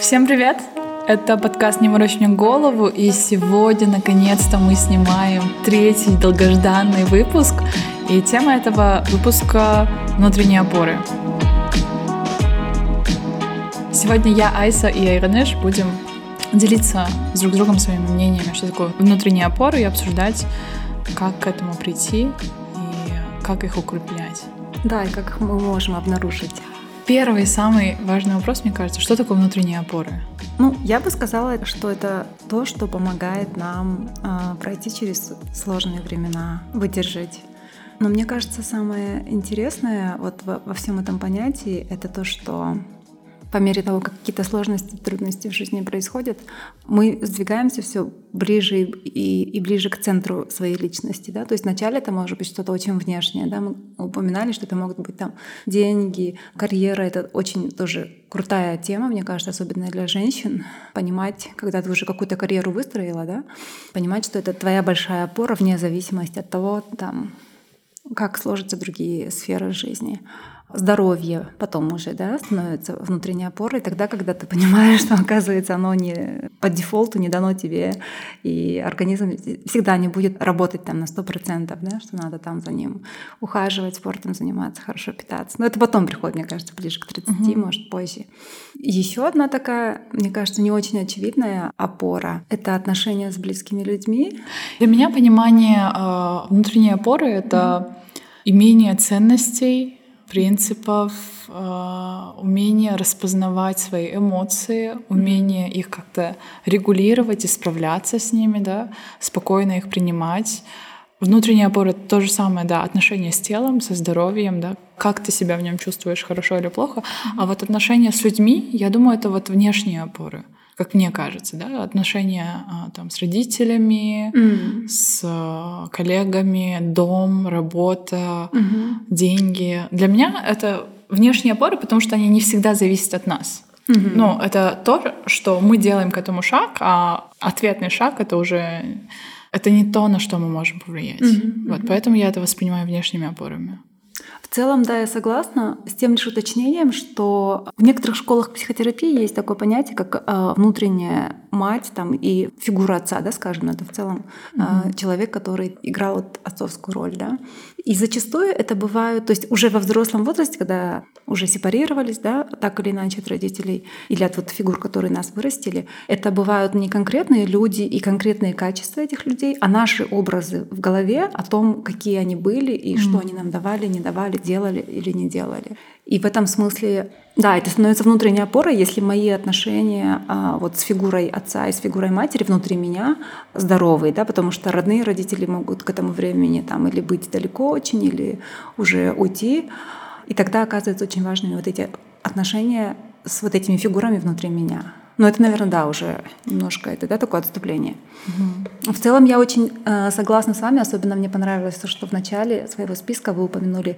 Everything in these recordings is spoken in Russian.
Всем привет! Это подкаст «Не морочь мне голову», и сегодня, наконец-то, мы снимаем третий долгожданный выпуск, и тема этого выпуска — внутренние опоры. Сегодня я, Айса и Айранеш будем делиться с друг другом своими мнениями, что такое внутренние опоры, и обсуждать, как к этому прийти и как их укреплять. Да, и как мы можем обнаружить. Первый самый важный вопрос, мне кажется, что такое внутренние опоры? Ну, я бы сказала, что это то, что помогает нам э, пройти через сложные времена, выдержать. Но мне кажется, самое интересное вот во, во всем этом понятии это то, что по мере того, как какие-то сложности, трудности в жизни происходят, мы сдвигаемся все ближе и, и ближе к центру своей личности. Да? То есть вначале это может быть что-то очень внешнее. Да? Мы упоминали, что это могут быть там деньги, карьера. Это очень тоже крутая тема, мне кажется, особенно для женщин. Понимать, когда ты уже какую-то карьеру выстроила, да? понимать, что это твоя большая опора вне зависимости от того, там, как сложатся другие сферы жизни здоровье потом уже да, становится внутренней опорой, тогда, когда ты понимаешь, что, оказывается, оно не по дефолту не дано тебе, и организм всегда не будет работать там на 100%, да, что надо там за ним ухаживать, спортом заниматься, хорошо питаться. Но это потом приходит, мне кажется, ближе к 30, угу. может, позже. Еще одна такая, мне кажется, не очень очевидная опора — это отношения с близкими людьми. Для меня понимание э, внутренней опоры — это угу. имение ценностей, принципов, э, умение распознавать свои эмоции, умение их как-то регулировать и справляться с ними, да, спокойно их принимать. Внутренняя опора — то же самое, да, отношения с телом, со здоровьем, да, как ты себя в нем чувствуешь, хорошо или плохо. А вот отношения с людьми, я думаю, это вот внешние опоры как мне кажется, да, отношения а, там с родителями, mm. с а, коллегами, дом, работа, mm-hmm. деньги. Для меня это внешние опоры, потому что они не всегда зависят от нас. Mm-hmm. Но это то, что мы делаем к этому шаг, а ответный шаг это уже это не то, на что мы можем повлиять. Mm-hmm. Вот, поэтому я это воспринимаю внешними опорами. В целом, да, я согласна с тем лишь уточнением, что в некоторых школах психотерапии есть такое понятие, как э, внутренняя мать там, и фигура отца, да, скажем, это в целом mm-hmm. человек, который играл вот отцовскую роль. Да? И зачастую это бывают, то есть уже во взрослом возрасте, когда уже сепарировались, да, так или иначе от родителей или от вот фигур, которые нас вырастили, это бывают не конкретные люди и конкретные качества этих людей, а наши образы в голове о том, какие они были и mm-hmm. что они нам давали, не давали, делали или не делали. И в этом смысле, да, это становится внутренней опорой, если мои отношения а, вот с фигурой отца и с фигурой матери внутри меня здоровые, да, потому что родные родители могут к этому времени там или быть далеко очень, или уже уйти. И тогда оказывается очень важными вот эти отношения с вот этими фигурами внутри меня. Но это, наверное, да, уже немножко это, да, такое отступление. Угу. В целом я очень э, согласна с вами, особенно мне понравилось то, что в начале своего списка вы упомянули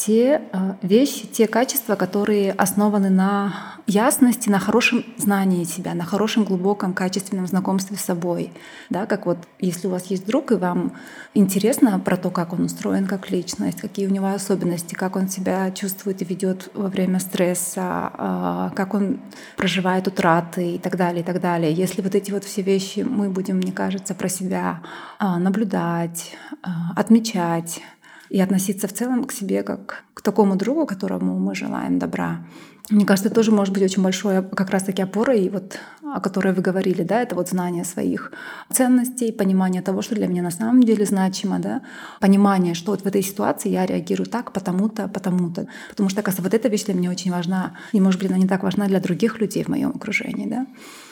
те э, вещи, те качества, которые основаны на ясности, на хорошем знании себя, на хорошем, глубоком, качественном знакомстве с собой. Да, как вот если у вас есть друг, и вам интересно про то, как он устроен как личность, какие у него особенности, как он себя чувствует и ведет во время стресса, э, как он проживает утраты, и так далее, и так далее. Если вот эти вот все вещи мы будем, мне кажется, про себя а, наблюдать, а, отмечать и относиться в целом к себе как к такому другу, которому мы желаем добра, мне кажется, тоже может быть очень большой как раз-таки опорой, вот, о которой вы говорили, да, это вот знание своих ценностей, понимание того, что для меня на самом деле значимо, да, понимание, что вот в этой ситуации я реагирую так, потому-то, потому-то. Потому что, оказывается, вот эта вещь для меня очень важна, и, может быть, она не так важна для других людей в моем окружении, да.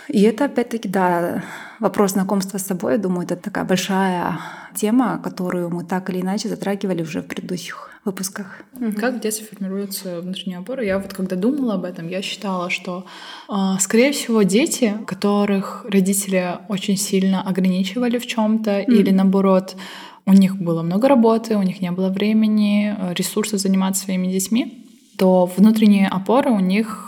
И это, опять-таки, да, вопрос знакомства с собой, я думаю, это такая большая тема, которую мы так или иначе затрагивали уже в предыдущих выпусках. Как в детстве формируются внутренние опоры? Я вот когда думала об этом, я считала, что, а, скорее всего, дети, которых родители очень сильно ограничивали в чем-то, mm. или наоборот, у них было много работы, у них не было времени, ресурсов заниматься своими детьми, то внутренние опоры у них э,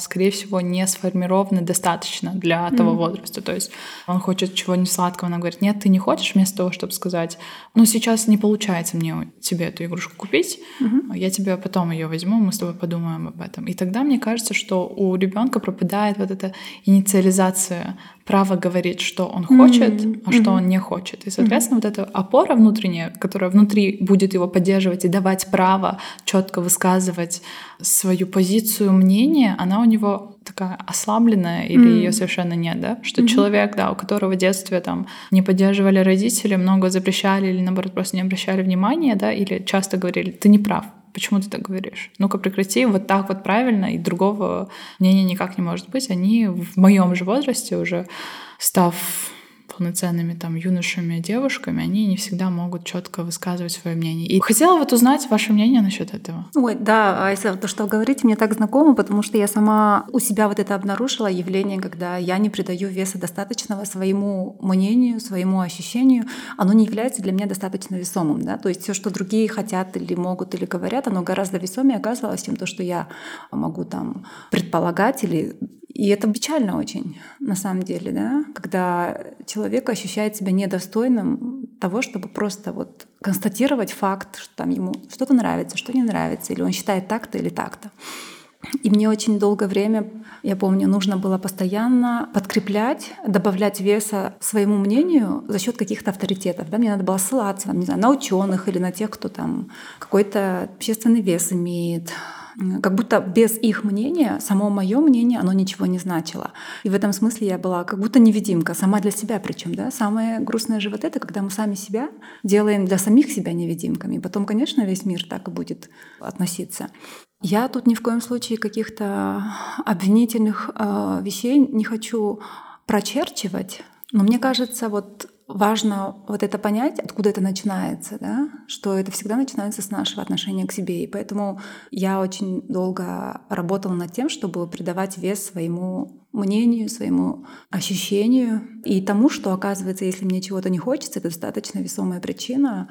скорее всего, не сформированы достаточно для того mm-hmm. возраста. То есть он хочет чего-нибудь сладкого, она говорит, нет, ты не хочешь, вместо того, чтобы сказать, ну сейчас не получается мне тебе эту игрушку купить, mm-hmm. я тебе потом ее возьму, мы с тобой подумаем об этом. И тогда мне кажется, что у ребенка пропадает вот эта инициализация право говорить, что он хочет, mm-hmm. а что он не хочет. И, соответственно, mm-hmm. вот эта опора внутренняя, которая внутри будет его поддерживать и давать право четко высказывать свою позицию, мнение, она у него такая ослабленная или mm-hmm. ее совершенно нет, да? Что mm-hmm. человек, да, у которого в детстве там не поддерживали родители, много запрещали или наоборот просто не обращали внимания, да, или часто говорили, ты не прав, Почему ты так говоришь? Ну-ка прекрати, вот так вот правильно, и другого мнения никак не может быть. Они в моем же возрасте уже, став полноценными там юношами, девушками, они не всегда могут четко высказывать свое мнение. И хотела вот узнать ваше мнение насчет этого. Ой, да, Айса, то, что вы говорите, мне так знакомо, потому что я сама у себя вот это обнаружила явление, когда я не придаю веса достаточного своему мнению, своему ощущению, оно не является для меня достаточно весомым, да, то есть все, что другие хотят или могут или говорят, оно гораздо весомее оказалось, чем то, что я могу там предполагать или и это печально очень, на самом деле, да, когда человек ощущает себя недостойным того, чтобы просто вот констатировать факт, что там ему что-то нравится, что не нравится, или он считает так-то или так-то. И мне очень долгое время, я помню, нужно было постоянно подкреплять, добавлять веса своему мнению за счет каких-то авторитетов. Да? Мне надо было ссылаться не знаю, на ученых или на тех, кто там какой-то общественный вес имеет, как будто без их мнения, само мое мнение, оно ничего не значило. И в этом смысле я была как будто невидимка, сама для себя причем. Да? Самое грустное же вот это, когда мы сами себя делаем для самих себя невидимками. И потом, конечно, весь мир так и будет относиться. Я тут ни в коем случае каких-то обвинительных э, вещей не хочу прочерчивать, но мне кажется, вот важно вот это понять, откуда это начинается, да? что это всегда начинается с нашего отношения к себе. И поэтому я очень долго работала над тем, чтобы придавать вес своему мнению, своему ощущению и тому, что оказывается, если мне чего-то не хочется, это достаточно весомая причина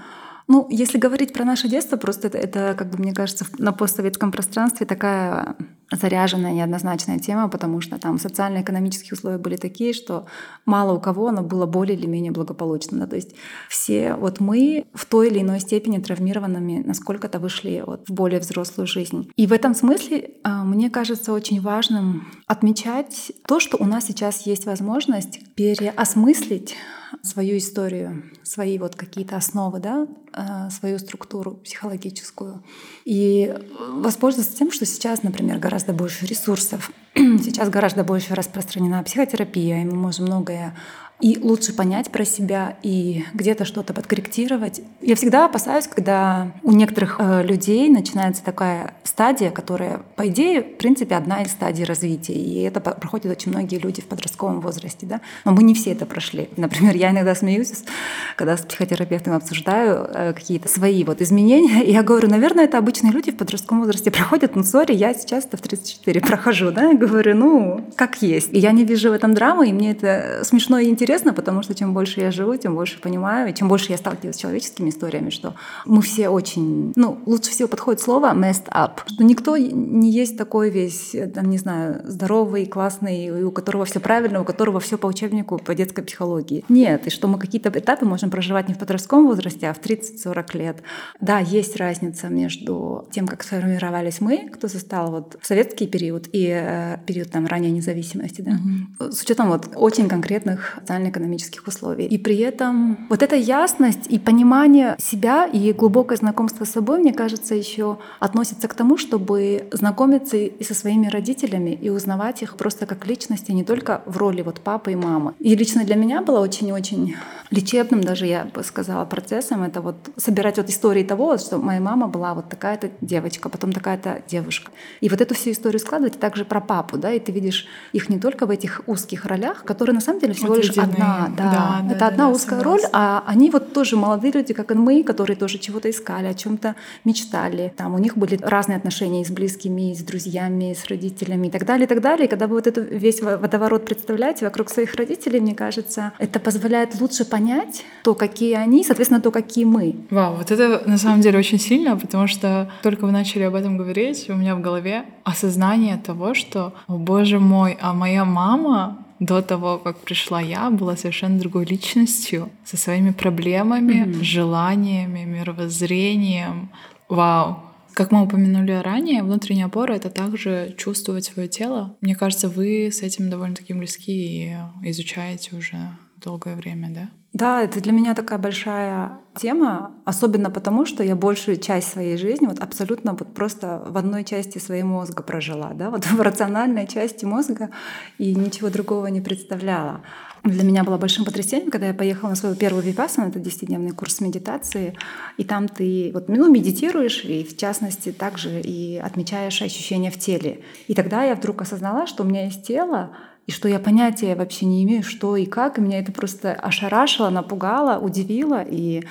ну, если говорить про наше детство, просто это, это как бы, мне кажется, на постсоветском пространстве такая заряженная, неоднозначная тема, потому что там социально-экономические условия были такие, что мало у кого оно было более или менее благополучно. Да? То есть все вот мы в той или иной степени травмированными насколько-то вышли вот в более взрослую жизнь. И в этом смысле а, мне кажется очень важным отмечать то, что у нас сейчас есть возможность переосмыслить свою историю, свои вот какие-то основы, да, а, свою структуру психологическую. И воспользоваться тем, что сейчас, например, гораздо больше ресурсов, сейчас гораздо больше распространена психотерапия, и мы можем многое и лучше понять про себя и где-то что-то подкорректировать. Я всегда опасаюсь, когда у некоторых э, людей начинается такая стадия, которая, по идее, в принципе, одна из стадий развития. И это проходят очень многие люди в подростковом возрасте. Да? Но мы не все это прошли. Например, я иногда смеюсь, когда с психотерапевтом обсуждаю э, какие-то свои вот изменения. И я говорю, наверное, это обычные люди в подростковом возрасте проходят. Ну, сори, я сейчас-то в 34 прохожу. Да? Я говорю, ну, как есть. И я не вижу в этом драмы, и мне это смешно и интересно интересно, потому что чем больше я живу, тем больше понимаю, и чем больше я сталкиваюсь с человеческими историями, что мы все очень, ну, лучше всего подходит слово messed up, что никто не есть такой весь, там, не знаю, здоровый, классный, у которого все правильно, у которого все по учебнику по детской психологии. Нет, и что мы какие-то этапы можем проживать не в подростковом возрасте, а в 30-40 лет. Да, есть разница между тем, как сформировались мы, кто застал вот советский период и э, период там ранней независимости, да, mm-hmm. с учетом вот очень конкретных социально-экономических условий. И при этом вот эта ясность и понимание себя и глубокое знакомство с собой, мне кажется, еще относится к тому, чтобы знакомиться и со своими родителями и узнавать их просто как личности, не только в роли вот папы и мамы. И лично для меня было очень-очень лечебным, даже я бы сказала, процессом это вот собирать вот истории того, что моя мама была вот такая-то девочка, потом такая-то девушка. И вот эту всю историю складывать также про папу, да, и ты видишь их не только в этих узких ролях, которые на самом деле всего вот лишь одна, да, да, это да, одна да, узкая согласна. роль, а они вот тоже молодые люди, как и мы, которые тоже чего-то искали, о чем-то мечтали. Там у них были разные отношения и с близкими, и с друзьями, и с родителями и так далее, и так далее. И когда вы вот этот весь водоворот представляете вокруг своих родителей, мне кажется, это позволяет лучше понять то, какие они, соответственно, то, какие мы. Вау, вот это на самом деле очень сильно, потому что только вы начали об этом говорить, у меня в голове осознание того, что, о боже мой, а моя мама до того, как пришла я, была совершенно другой личностью, со своими проблемами, mm-hmm. желаниями, мировоззрением. Вау! Как мы упомянули ранее, внутренняя опора — это также чувствовать свое тело. Мне кажется, вы с этим довольно-таки близки и изучаете уже долгое время, да? Да, это для меня такая большая тема, особенно потому, что я большую часть своей жизни вот абсолютно вот просто в одной части своего мозга прожила, да, вот в рациональной части мозга и ничего другого не представляла. Для меня было большим потрясением, когда я поехала на свой первый випассан, это 10-дневный курс медитации, и там ты вот, ну, медитируешь, и в частности также и отмечаешь ощущения в теле. И тогда я вдруг осознала, что у меня есть тело, и что я понятия вообще не имею, что и как, и меня это просто ошарашило, напугало, удивило, и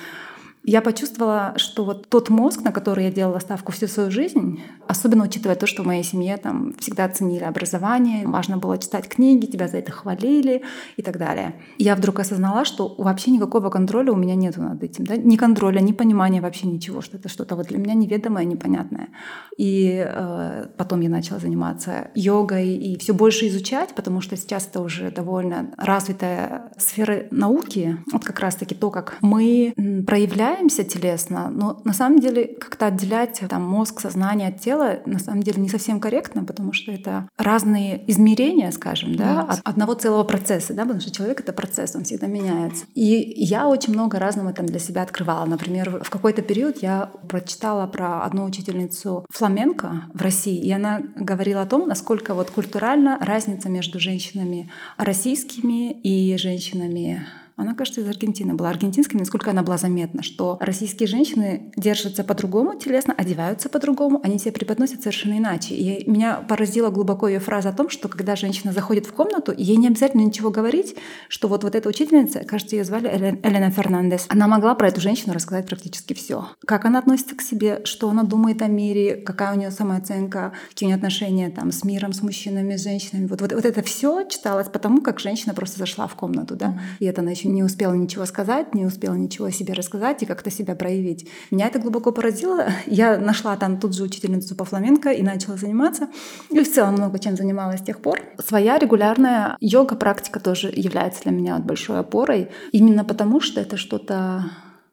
я почувствовала, что вот тот мозг, на который я делала ставку всю свою жизнь, особенно учитывая то, что в моей семье там всегда ценили образование, важно было читать книги, тебя за это хвалили и так далее. Я вдруг осознала, что вообще никакого контроля у меня нету над этим. Да? Ни контроля, ни понимания вообще ничего, что это что-то вот для меня неведомое, непонятное. И э, потом я начала заниматься йогой и все больше изучать, потому что сейчас это уже довольно развитая сфера науки. Вот как раз-таки то, как мы проявляем проявляемся телесно, но на самом деле как-то отделять там, мозг, сознание от тела на самом деле не совсем корректно, потому что это разные измерения, скажем, да, от одного целого процесса, да, потому что человек — это процесс, он всегда меняется. И я очень много разного там для себя открывала. Например, в какой-то период я прочитала про одну учительницу фламенко в России, и она говорила о том, насколько вот культурально разница между женщинами российскими и женщинами она, кажется, из Аргентины была. Аргентинскими, насколько она была заметна, что российские женщины держатся по-другому телесно, одеваются по-другому, они себя преподносят совершенно иначе. И меня поразила глубоко ее фраза о том, что когда женщина заходит в комнату, ей не обязательно ничего говорить, что вот, вот эта учительница, кажется, ее звали Элена Фернандес, она могла про эту женщину рассказать практически все. Как она относится к себе, что она думает о мире, какая у нее самооценка, какие у нее отношения там, с миром, с мужчинами, с женщинами. Вот, вот, вот это все читалось потому, как женщина просто зашла в комнату. Да? Mm-hmm. И это она еще еще не успела ничего сказать, не успела ничего о себе рассказать и как-то себя проявить. Меня это глубоко поразило. Я нашла там тут же учительницу по фламенко и начала заниматься. И в целом много чем занималась с тех пор. Своя регулярная йога-практика тоже является для меня большой опорой. Именно потому, что это что-то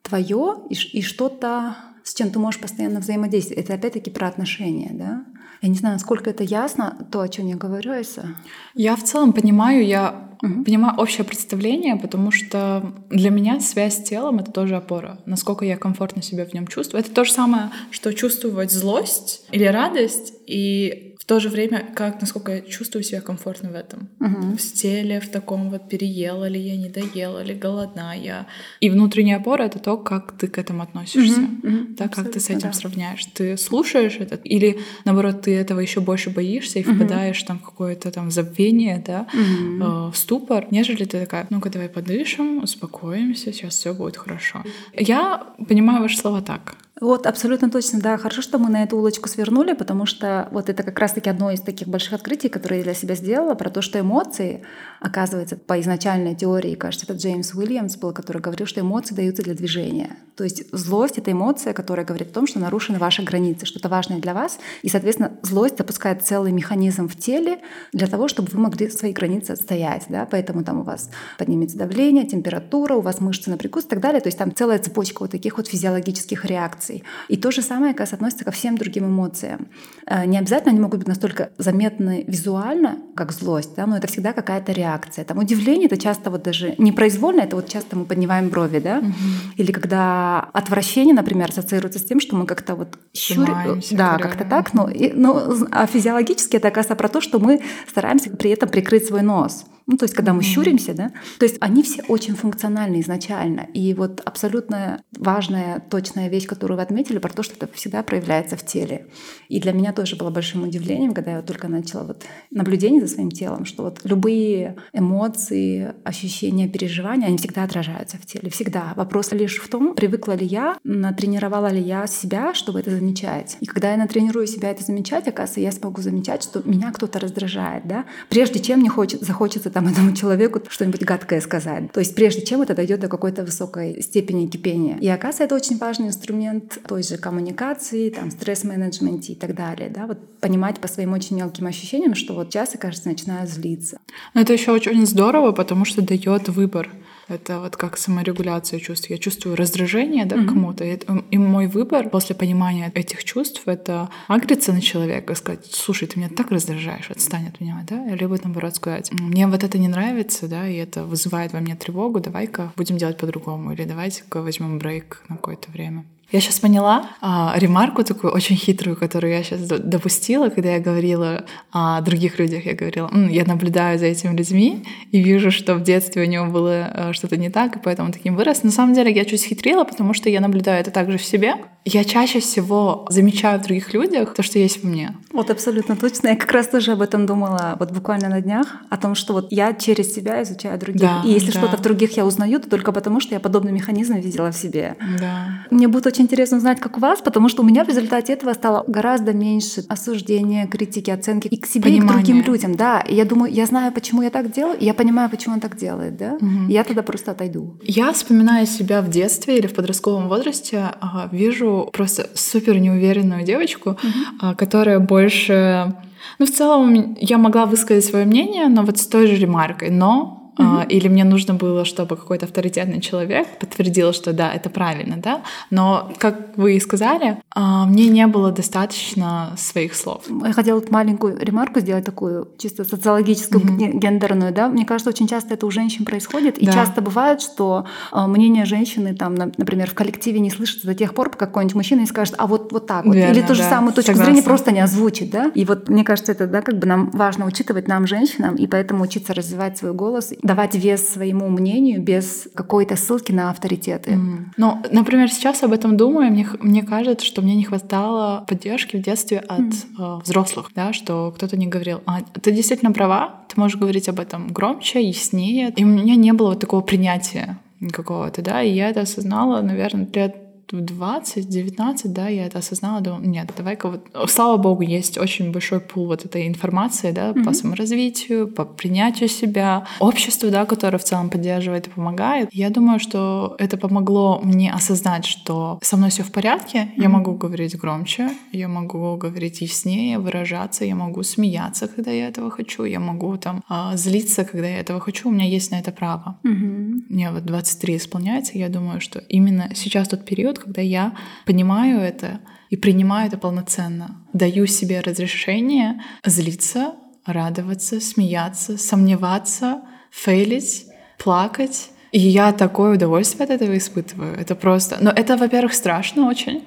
твое и, и что-то с чем ты можешь постоянно взаимодействовать. Это опять-таки про отношения, да? Я не знаю, насколько это ясно, то, о чем я говорю, Айса. Я в целом понимаю, я угу. понимаю общее представление, потому что для меня связь с телом — это тоже опора. Насколько я комфортно себя в нем чувствую. Это то же самое, что чувствовать злость или радость, и в то же время, как, насколько я чувствую себя комфортно в этом. Угу. В теле, в таком вот переела ли я, не доела ли, голодна я. И внутренняя опора — это то, как ты к этому относишься. Угу, угу, да, как ты с этим да. сравняешь. Ты слушаешь это или, наоборот, ты этого еще больше боишься и впадаешь угу. там в какое-то там забвение, да, угу. э, в ступор, нежели ты такая, ну-ка давай подышим, успокоимся, сейчас все будет хорошо. Я понимаю ваши слова так. Вот, абсолютно точно, да. Хорошо, что мы на эту улочку свернули, потому что вот это как раз-таки одно из таких больших открытий, которые я для себя сделала, про то, что эмоции, оказывается, по изначальной теории, кажется, это Джеймс Уильямс был, который говорил, что эмоции даются для движения. То есть злость — это эмоция, которая говорит о том, что нарушены ваши границы, что-то важное для вас. И, соответственно, злость запускает целый механизм в теле для того, чтобы вы могли свои границы отстоять. Да? Поэтому там у вас поднимется давление, температура, у вас мышцы напрягутся и так далее. То есть там целая цепочка вот таких вот физиологических реакций. И то же самое, как относится ко всем другим эмоциям. Э, не обязательно они могут быть настолько заметны визуально, как злость, да, но это всегда какая-то реакция. Там удивление это часто вот даже непроизвольно, это вот часто мы поднимаем брови, да, угу. или когда отвращение, например, ассоциируется с тем, что мы как-то вот щурим, да, как-то так, но, и, но а физиологически это оказывается про то, что мы стараемся при этом прикрыть свой нос. Ну, то есть, когда мы щуримся, да, то есть они все очень функциональны изначально. И вот абсолютно важная, точная вещь, которую вы отметили, про то, что это всегда проявляется в теле. И для меня тоже было большим удивлением, когда я только начала вот наблюдение за своим телом, что вот любые эмоции, ощущения, переживания, они всегда отражаются в теле. Всегда. Вопрос лишь в том, привыкла ли я, натренировала ли я себя, чтобы это замечать. И когда я натренирую себя это замечать, оказывается, я смогу замечать, что меня кто-то раздражает, да, прежде чем мне хочет, захочется там этому человеку что-нибудь гадкое сказать. То есть прежде чем это дойдет до какой-то высокой степени кипения. И оказывается, это очень важный инструмент той же коммуникации, там, стресс-менеджменте и так далее, да, вот понимать по своим очень мелким ощущениям, что вот сейчас я, кажется, начинаю злиться. Но это еще очень здорово, потому что дает выбор. Это вот как саморегуляция чувств. Я чувствую раздражение да, mm-hmm. кому-то. И, и мой выбор после понимания этих чувств — это агриться на человека сказать, слушай, ты меня так раздражаешь, отстань от меня, да? Либо наоборот сказать, мне вот это не нравится, да, и это вызывает во мне тревогу, давай-ка будем делать по-другому. Или давайте-ка возьмем брейк на какое-то время. Я сейчас поняла а, ремарку такую очень хитрую, которую я сейчас допустила, когда я говорила о других людях. Я говорила, М, я наблюдаю за этими людьми и вижу, что в детстве у него было а, что-то не так, и поэтому таким вырос. На самом деле я чуть хитрила, потому что я наблюдаю это также в себе. Я чаще всего замечаю в других людях то, что есть в мне. Вот абсолютно точно. Я как раз тоже об этом думала вот буквально на днях, о том, что вот я через себя изучаю других. Да, и если да. что-то в других я узнаю, то только потому, что я подобный механизм видела в себе. Да. Мне будет очень интересно узнать, как у вас, потому что у меня в результате этого стало гораздо меньше осуждения, критики, оценки и к себе, Понимание. и к другим людям. Да, и я думаю, я знаю, почему я так делаю, и я понимаю, почему он так делает, да. Угу. И я тогда просто отойду. Я вспоминаю себя в детстве или в подростковом возрасте, вижу просто супер неуверенную девочку, угу. которая больше ну, в целом, я могла высказать свое мнение, но вот с той же ремаркой. Но Uh-huh. Или мне нужно было, чтобы какой-то авторитетный человек подтвердил, что да, это правильно, да. Но, как вы и сказали, а, мне не было достаточно своих слов. Я хотела тут маленькую ремарку сделать такую, чисто социологическую, uh-huh. гендерную, да. Мне кажется, очень часто это у женщин происходит, да. и часто бывает, что а, мнение женщины, там, например, в коллективе не слышится до тех пор, пока какой-нибудь мужчина не скажет, а вот, вот так вот. Верно, Или ту же да. самую точку Согласна. зрения просто не озвучит, да. И вот мне кажется, это, да, как бы нам важно учитывать нам, женщинам, и поэтому учиться развивать свой голос давать вес своему мнению без какой-то ссылки на авторитеты. Mm. Ну, например, сейчас об этом думаю, мне, мне кажется, что мне не хватало поддержки в детстве от mm. э, взрослых, да, что кто-то не говорил, а, ты действительно права, ты можешь говорить об этом громче, яснее. И у меня не было вот такого принятия какого-то, да, и я это осознала, наверное, лет в 20, 19, да, я это осознала, думаю, нет, давай-ка вот... Слава богу, есть очень большой пул вот этой информации, да, mm-hmm. по саморазвитию, по принятию себя, обществу, да, которое в целом поддерживает и помогает. Я думаю, что это помогло мне осознать, что со мной все в порядке, mm-hmm. я могу говорить громче, я могу говорить яснее, выражаться, я могу смеяться, когда я этого хочу, я могу там а, злиться, когда я этого хочу, у меня есть на это право. Mm-hmm. Мне вот 23 исполняется, я думаю, что именно сейчас тот период, когда я понимаю это и принимаю это полноценно, даю себе разрешение злиться, радоваться, смеяться, сомневаться, фейлить, плакать. И я такое удовольствие от этого испытываю. Это просто... Но это, во-первых, страшно очень.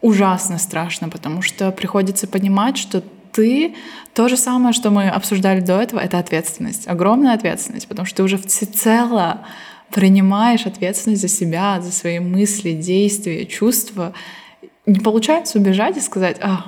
Ужасно страшно, потому что приходится понимать, что ты то же самое, что мы обсуждали до этого, это ответственность, огромная ответственность, потому что ты уже всецело принимаешь ответственность за себя, за свои мысли, действия, чувства, не получается убежать и сказать, а,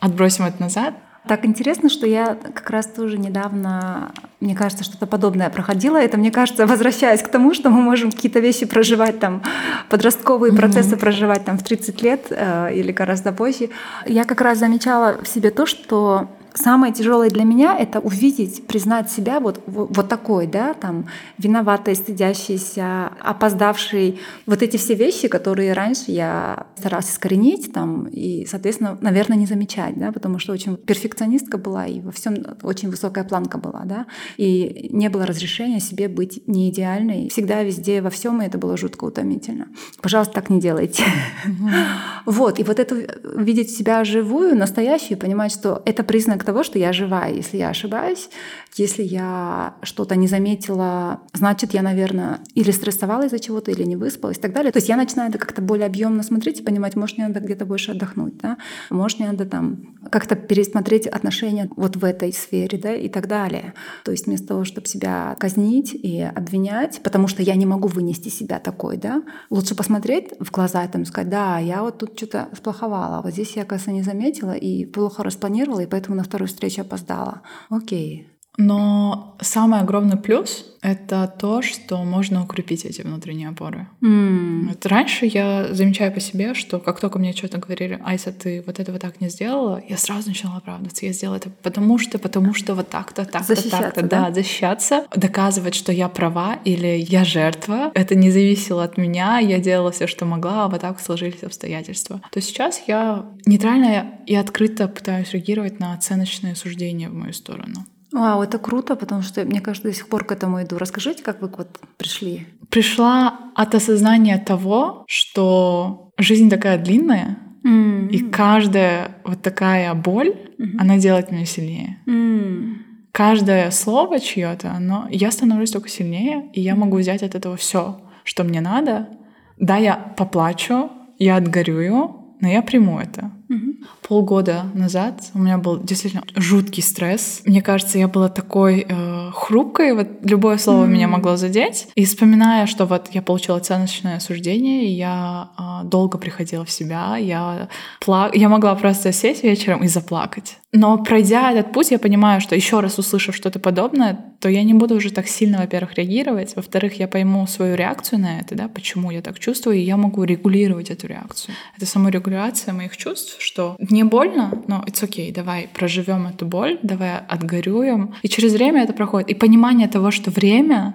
отбросим это назад. Так интересно, что я как раз тоже недавно, мне кажется, что-то подобное проходила. Это, мне кажется, возвращаясь к тому, что мы можем какие-то вещи проживать там, подростковые mm-hmm. процессы проживать там в 30 лет э, или гораздо позже. Я как раз замечала в себе то, что самое тяжелое для меня это увидеть, признать себя вот, вот такой, да, там, виноватой, стыдящейся, опоздавшей. Вот эти все вещи, которые раньше я старалась искоренить, там, и, соответственно, наверное, не замечать, да, потому что очень перфекционистка была, и во всем очень высокая планка была, да, и не было разрешения себе быть не идеальной. Всегда, везде, во всем, и это было жутко утомительно. Пожалуйста, так не делайте. Вот, и вот это видеть себя живую, настоящую, понимать, что это признак того, что я живая. Если я ошибаюсь, если я что-то не заметила, значит, я, наверное, или стрессовала из-за чего-то, или не выспалась и так далее. То есть я начинаю это как-то более объемно смотреть и понимать, может, мне надо где-то больше отдохнуть, да? может, мне надо там как-то пересмотреть отношения вот в этой сфере, да, и так далее. То есть вместо того, чтобы себя казнить и обвинять, потому что я не могу вынести себя такой, да, лучше посмотреть в глаза и сказать, да, я вот тут что-то сплоховала, вот здесь я, оказывается, не заметила и плохо распланировала, и поэтому на вторую встречу опоздала. Окей, но самый огромный плюс — это то, что можно укрепить эти внутренние опоры. Mm. Вот раньше я замечаю по себе, что как только мне что-то говорили, Айса, ты вот этого так не сделала, я сразу начинала оправдываться. Я сделала это потому что, потому что вот так-то, так-то, так-то. Да? да, защищаться, доказывать, что я права или я жертва. Это не зависело от меня, я делала все, что могла, а вот так сложились обстоятельства. То сейчас я нейтрально и открыто пытаюсь реагировать на оценочные суждения в мою сторону. Вау, это круто, потому что, мне кажется, до сих пор к этому иду. Расскажите, как вы вот пришли? Пришла от осознания того, что жизнь такая длинная, mm-hmm. и каждая вот такая боль, mm-hmm. она делает меня сильнее. Mm-hmm. Каждое слово чье-то, оно, я становлюсь только сильнее, и я могу взять от этого все, что мне надо. Да, я поплачу, я отгорюю, но я приму это. Угу. Полгода назад у меня был действительно жуткий стресс. Мне кажется, я была такой э, хрупкой, вот любое слово mm. меня могло задеть. И вспоминая, что вот я получила оценочное осуждение, я э, долго приходила в себя, я, пла... я могла просто сесть вечером и заплакать. Но пройдя этот путь, я понимаю, что еще раз услышав что-то подобное, то я не буду уже так сильно, во-первых, реагировать, во-вторых, я пойму свою реакцию на это, да, почему я так чувствую, и я могу регулировать эту реакцию. Это саморегуляция моих чувств, что мне больно, но it's okay, давай проживем эту боль, давай отгорюем. И через время это проходит. И понимание того, что время,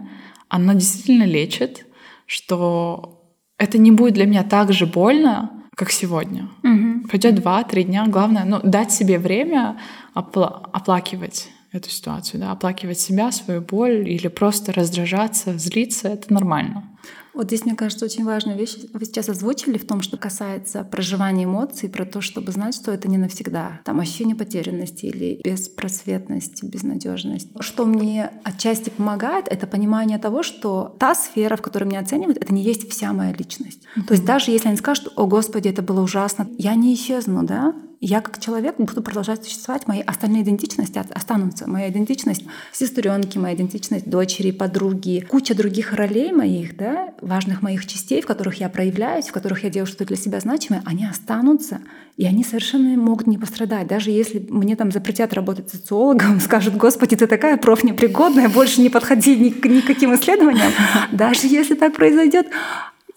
оно действительно лечит, что это не будет для меня так же больно, как сегодня. Угу. Пройдет два-три дня. Главное, ну, дать себе время опла- оплакивать эту ситуацию, да, оплакивать себя, свою боль или просто раздражаться, злиться, это нормально. Вот здесь, мне кажется, очень важная вещь. Вы сейчас озвучили в том, что касается проживания эмоций, про то, чтобы знать, что это не навсегда. Там ощущение потерянности или беспросветности, безнадежности. Что мне отчасти помогает, это понимание того, что та сфера, в которой меня оценивают, это не есть вся моя личность. Mm-hmm. То есть даже если они скажут, о Господи, это было ужасно, я не исчезну, да? я как человек буду продолжать существовать, мои остальные идентичности останутся. Моя идентичность сестренки, моя идентичность дочери, подруги, куча других ролей моих, да, важных моих частей, в которых я проявляюсь, в которых я делаю что-то для себя значимое, они останутся, и они совершенно могут не пострадать. Даже если мне там запретят работать социологом, скажут, господи, ты такая профнепригодная, больше не подходи ни к никаким исследованиям. Даже если так произойдет,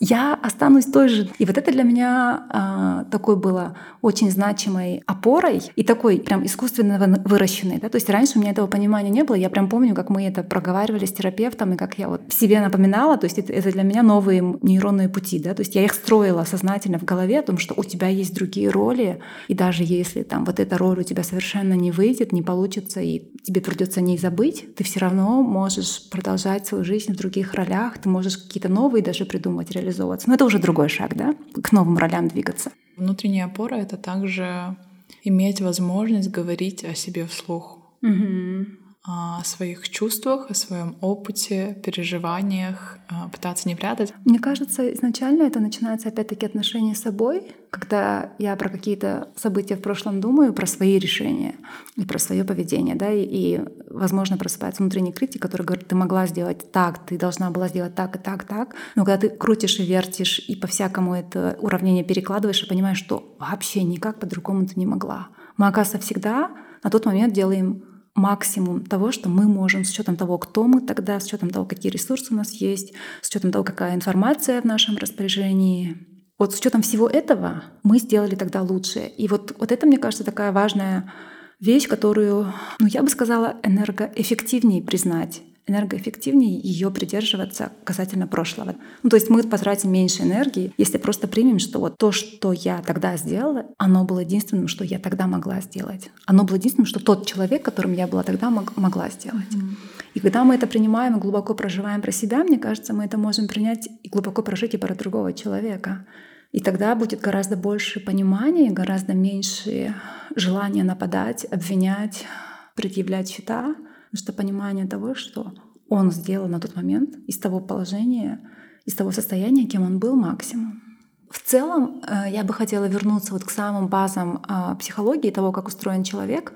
я останусь той же. И вот это для меня а, такой было очень значимой опорой и такой прям искусственно выращенной. Да? То есть раньше у меня этого понимания не было. Я прям помню, как мы это проговаривали с терапевтом и как я вот себе напоминала. То есть это, это для меня новые нейронные пути. Да? То есть я их строила сознательно в голове о том, что у тебя есть другие роли, и даже если там вот эта роль у тебя совершенно не выйдет, не получится, и тебе придется не забыть, ты все равно можешь продолжать свою жизнь в других ролях, ты можешь какие-то новые даже придумать, реализовать реализовываться. Но это уже другой шаг, да, к новым ролям двигаться. Внутренняя опора — это также иметь возможность говорить о себе вслух. Угу о своих чувствах, о своем опыте, переживаниях, а, пытаться не прятать. Мне кажется, изначально это начинается опять-таки отношения с собой, когда я про какие-то события в прошлом думаю, про свои решения и про свое поведение, да, и, и возможно просыпается внутренний критик, который говорит, ты могла сделать так, ты должна была сделать так и так, так, но когда ты крутишь и вертишь и по всякому это уравнение перекладываешь и понимаешь, что вообще никак по-другому ты не могла. Мы, оказывается, всегда на тот момент делаем максимум того, что мы можем с учетом того, кто мы тогда, с учетом того, какие ресурсы у нас есть, с учетом того, какая информация в нашем распоряжении. Вот с учетом всего этого мы сделали тогда лучше. И вот, вот это, мне кажется, такая важная вещь, которую, ну, я бы сказала, энергоэффективнее признать энергоэффективнее ее придерживаться касательно прошлого. Ну, то есть мы потратим меньше энергии, если просто примем, что вот то, что я тогда сделала, оно было единственным, что я тогда могла сделать. Оно было единственным, что тот человек, которым я была тогда, мог, могла сделать. Mm-hmm. И когда мы это принимаем и глубоко проживаем про себя, мне кажется, мы это можем принять и глубоко прожить и про другого человека. И тогда будет гораздо больше понимания, гораздо меньше желания нападать, обвинять, предъявлять счета, потому что понимание того, что он сделал на тот момент из того положения, из того состояния, кем он был максимум. В целом, э, я бы хотела вернуться вот к самым базам а, психологии, того, как устроен человек.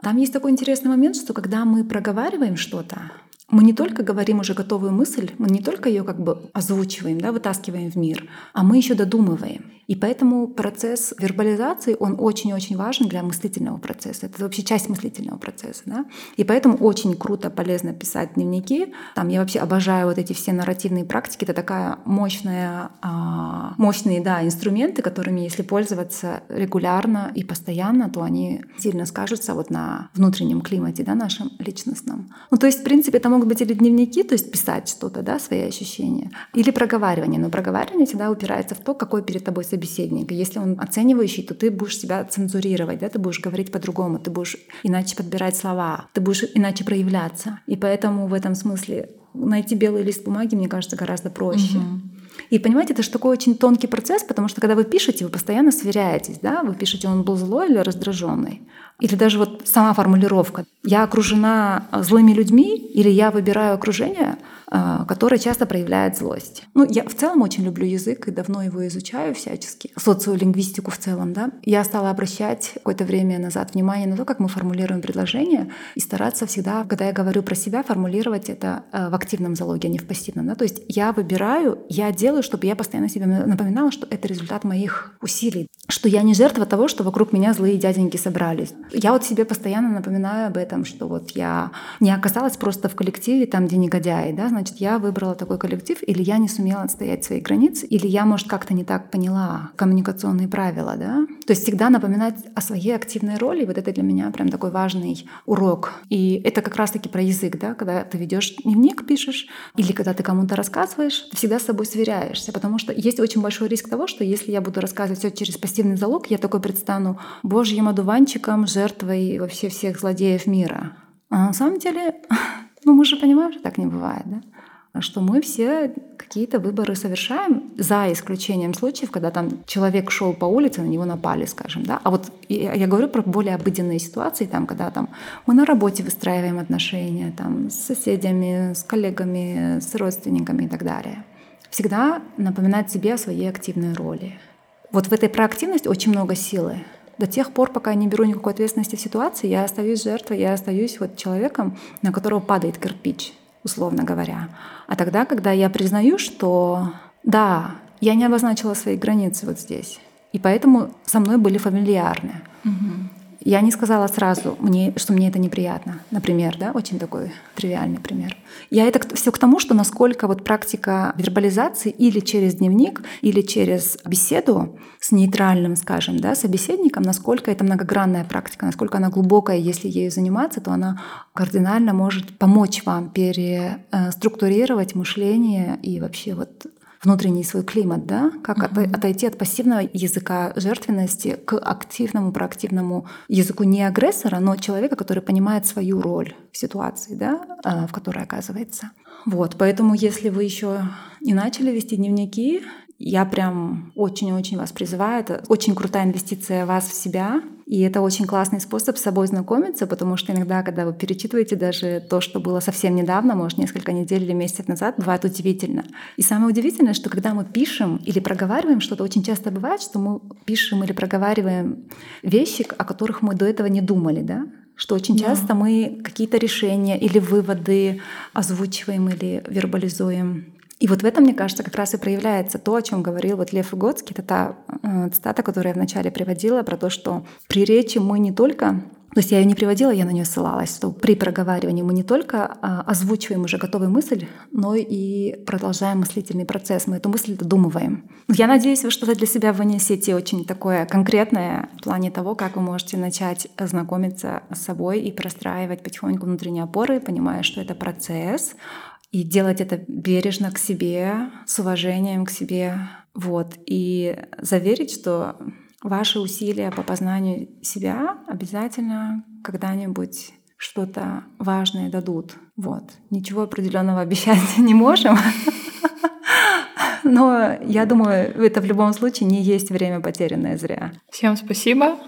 Там есть такой интересный момент, что когда мы проговариваем что-то, мы не только говорим уже готовую мысль, мы не только ее как бы озвучиваем, да, вытаскиваем в мир, а мы еще додумываем. И поэтому процесс вербализации, он очень-очень важен для мыслительного процесса. Это вообще часть мыслительного процесса. Да? И поэтому очень круто, полезно писать дневники. Там я вообще обожаю вот эти все нарративные практики. Это такая мощная, а, мощные да, инструменты, которыми, если пользоваться регулярно и постоянно, то они сильно скажутся вот на внутреннем климате да, нашем личностном. Ну, то есть, в принципе, это могут быть или дневники, то есть писать что-то, да, свои ощущения, или проговаривание. Но проговаривание всегда упирается в то, какой перед тобой собеседник. Если он оценивающий, то ты будешь себя цензурировать, да, ты будешь говорить по-другому, ты будешь иначе подбирать слова, ты будешь иначе проявляться. И поэтому в этом смысле найти белый лист бумаги, мне кажется, гораздо проще. Угу. И понимаете, это же такой очень тонкий процесс, потому что когда вы пишете, вы постоянно сверяетесь, да, вы пишете, он был злой или раздраженный. Или даже вот сама формулировка. Я окружена злыми людьми или я выбираю окружение, а, которое часто проявляет злость. Ну, я в целом очень люблю язык и давно его изучаю всячески. Социолингвистику в целом, да. Я стала обращать какое-то время назад внимание на то, как мы формулируем предложения и стараться всегда, когда я говорю про себя, формулировать это а, в активном залоге, а не в пассивном. Да? То есть я выбираю, я делаю, чтобы я постоянно себе напоминала, что это результат моих усилий, что я не жертва того, что вокруг меня злые дяденьки собрались. Я вот себе постоянно напоминаю об этом, что вот я не оказалась просто в коллективе, там, где негодяи, да, значит, я выбрала такой коллектив, или я не сумела отстоять свои границы, или я, может, как-то не так поняла коммуникационные правила, да. То есть всегда напоминать о своей активной роли, вот это для меня прям такой важный урок. И это как раз-таки про язык, да, когда ты ведешь дневник, пишешь, или когда ты кому-то рассказываешь, ты всегда с собой сверяешься, потому что есть очень большой риск того, что если я буду рассказывать все через пассивный залог, я такой предстану божьим одуванчиком, жертвой вообще всех злодеев мира. А на самом деле, ну мы же понимаем, что так не бывает, да? что мы все какие-то выборы совершаем, за исключением случаев, когда там человек шел по улице, на него напали, скажем, да. А вот я, я говорю про более обыденные ситуации, там, когда там мы на работе выстраиваем отношения, там, с соседями, с коллегами, с родственниками и так далее. Всегда напоминать себе о своей активной роли. Вот в этой проактивности очень много силы. До тех пор, пока я не беру никакой ответственности в ситуации, я остаюсь жертвой, я остаюсь вот человеком, на которого падает кирпич, условно говоря. А тогда, когда я признаю, что да, я не обозначила свои границы вот здесь, и поэтому со мной были фамильярны. Угу. Я не сказала сразу, мне, что мне это неприятно. Например, да, очень такой тривиальный пример. Я это все к тому, что насколько вот практика вербализации или через дневник, или через беседу с нейтральным, скажем, да, собеседником, насколько это многогранная практика, насколько она глубокая, если ею заниматься, то она кардинально может помочь вам переструктурировать мышление и вообще вот внутренний свой климат, да, как uh-huh. отойти от пассивного языка жертвенности к активному, проактивному языку не агрессора, но человека, который понимает свою роль в ситуации, да, а, в которой оказывается. Вот, поэтому если вы еще не начали вести дневники, я прям очень-очень вас призываю. Это очень крутая инвестиция вас в себя. И это очень классный способ с собой знакомиться, потому что иногда, когда вы перечитываете даже то, что было совсем недавно, может, несколько недель или месяцев назад, бывает удивительно. И самое удивительное, что когда мы пишем или проговариваем что-то, очень часто бывает, что мы пишем или проговариваем вещи, о которых мы до этого не думали, да? Что очень да. часто мы какие-то решения или выводы озвучиваем или вербализуем и вот в этом, мне кажется, как раз и проявляется то, о чем говорил вот Лев Выгодский. Это та э, цитата, которую я вначале приводила, про то, что при речи мы не только то есть я ее не приводила, я на нее ссылалась, что при проговаривании мы не только а, озвучиваем уже готовую мысль, но и продолжаем мыслительный процесс. Мы эту мысль додумываем. Я надеюсь, вы что-то для себя вынесете очень такое конкретное в плане того, как вы можете начать знакомиться с собой и простраивать потихоньку внутренние опоры, понимая, что это процесс, и делать это бережно к себе, с уважением к себе. Вот. И заверить, что ваши усилия по познанию себя обязательно когда-нибудь что-то важное дадут. Вот. Ничего определенного обещать не можем. Но я думаю, это в любом случае не есть время потерянное зря. Всем спасибо.